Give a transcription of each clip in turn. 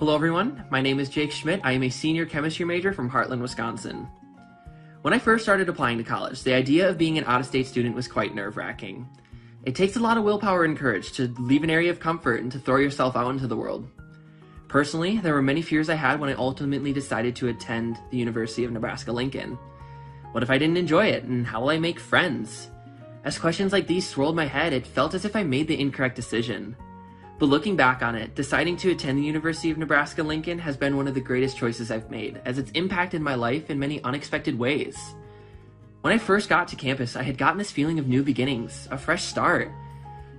Hello, everyone. My name is Jake Schmidt. I am a senior chemistry major from Hartland, Wisconsin. When I first started applying to college, the idea of being an out of state student was quite nerve wracking. It takes a lot of willpower and courage to leave an area of comfort and to throw yourself out into the world. Personally, there were many fears I had when I ultimately decided to attend the University of Nebraska Lincoln. What if I didn't enjoy it, and how will I make friends? As questions like these swirled my head, it felt as if I made the incorrect decision. But looking back on it, deciding to attend the University of Nebraska Lincoln has been one of the greatest choices I've made, as it's impacted my life in many unexpected ways. When I first got to campus, I had gotten this feeling of new beginnings, a fresh start.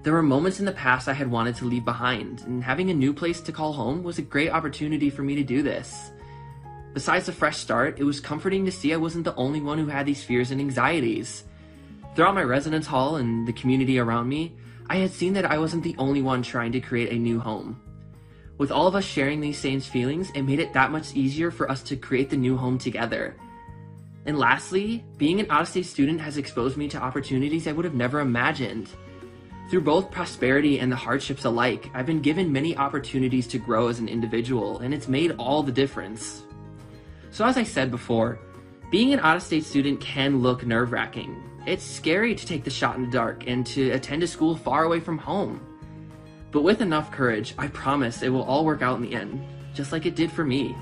There were moments in the past I had wanted to leave behind, and having a new place to call home was a great opportunity for me to do this. Besides the fresh start, it was comforting to see I wasn't the only one who had these fears and anxieties. Throughout my residence hall and the community around me, I had seen that I wasn't the only one trying to create a new home. With all of us sharing these same feelings, it made it that much easier for us to create the new home together. And lastly, being an out of state student has exposed me to opportunities I would have never imagined. Through both prosperity and the hardships alike, I've been given many opportunities to grow as an individual, and it's made all the difference. So, as I said before, being an out of state student can look nerve wracking, it's scary to take the shot in the dark and to attend a school far away from home. But with enough courage, I promise it will all work out in the end, just like it did for me.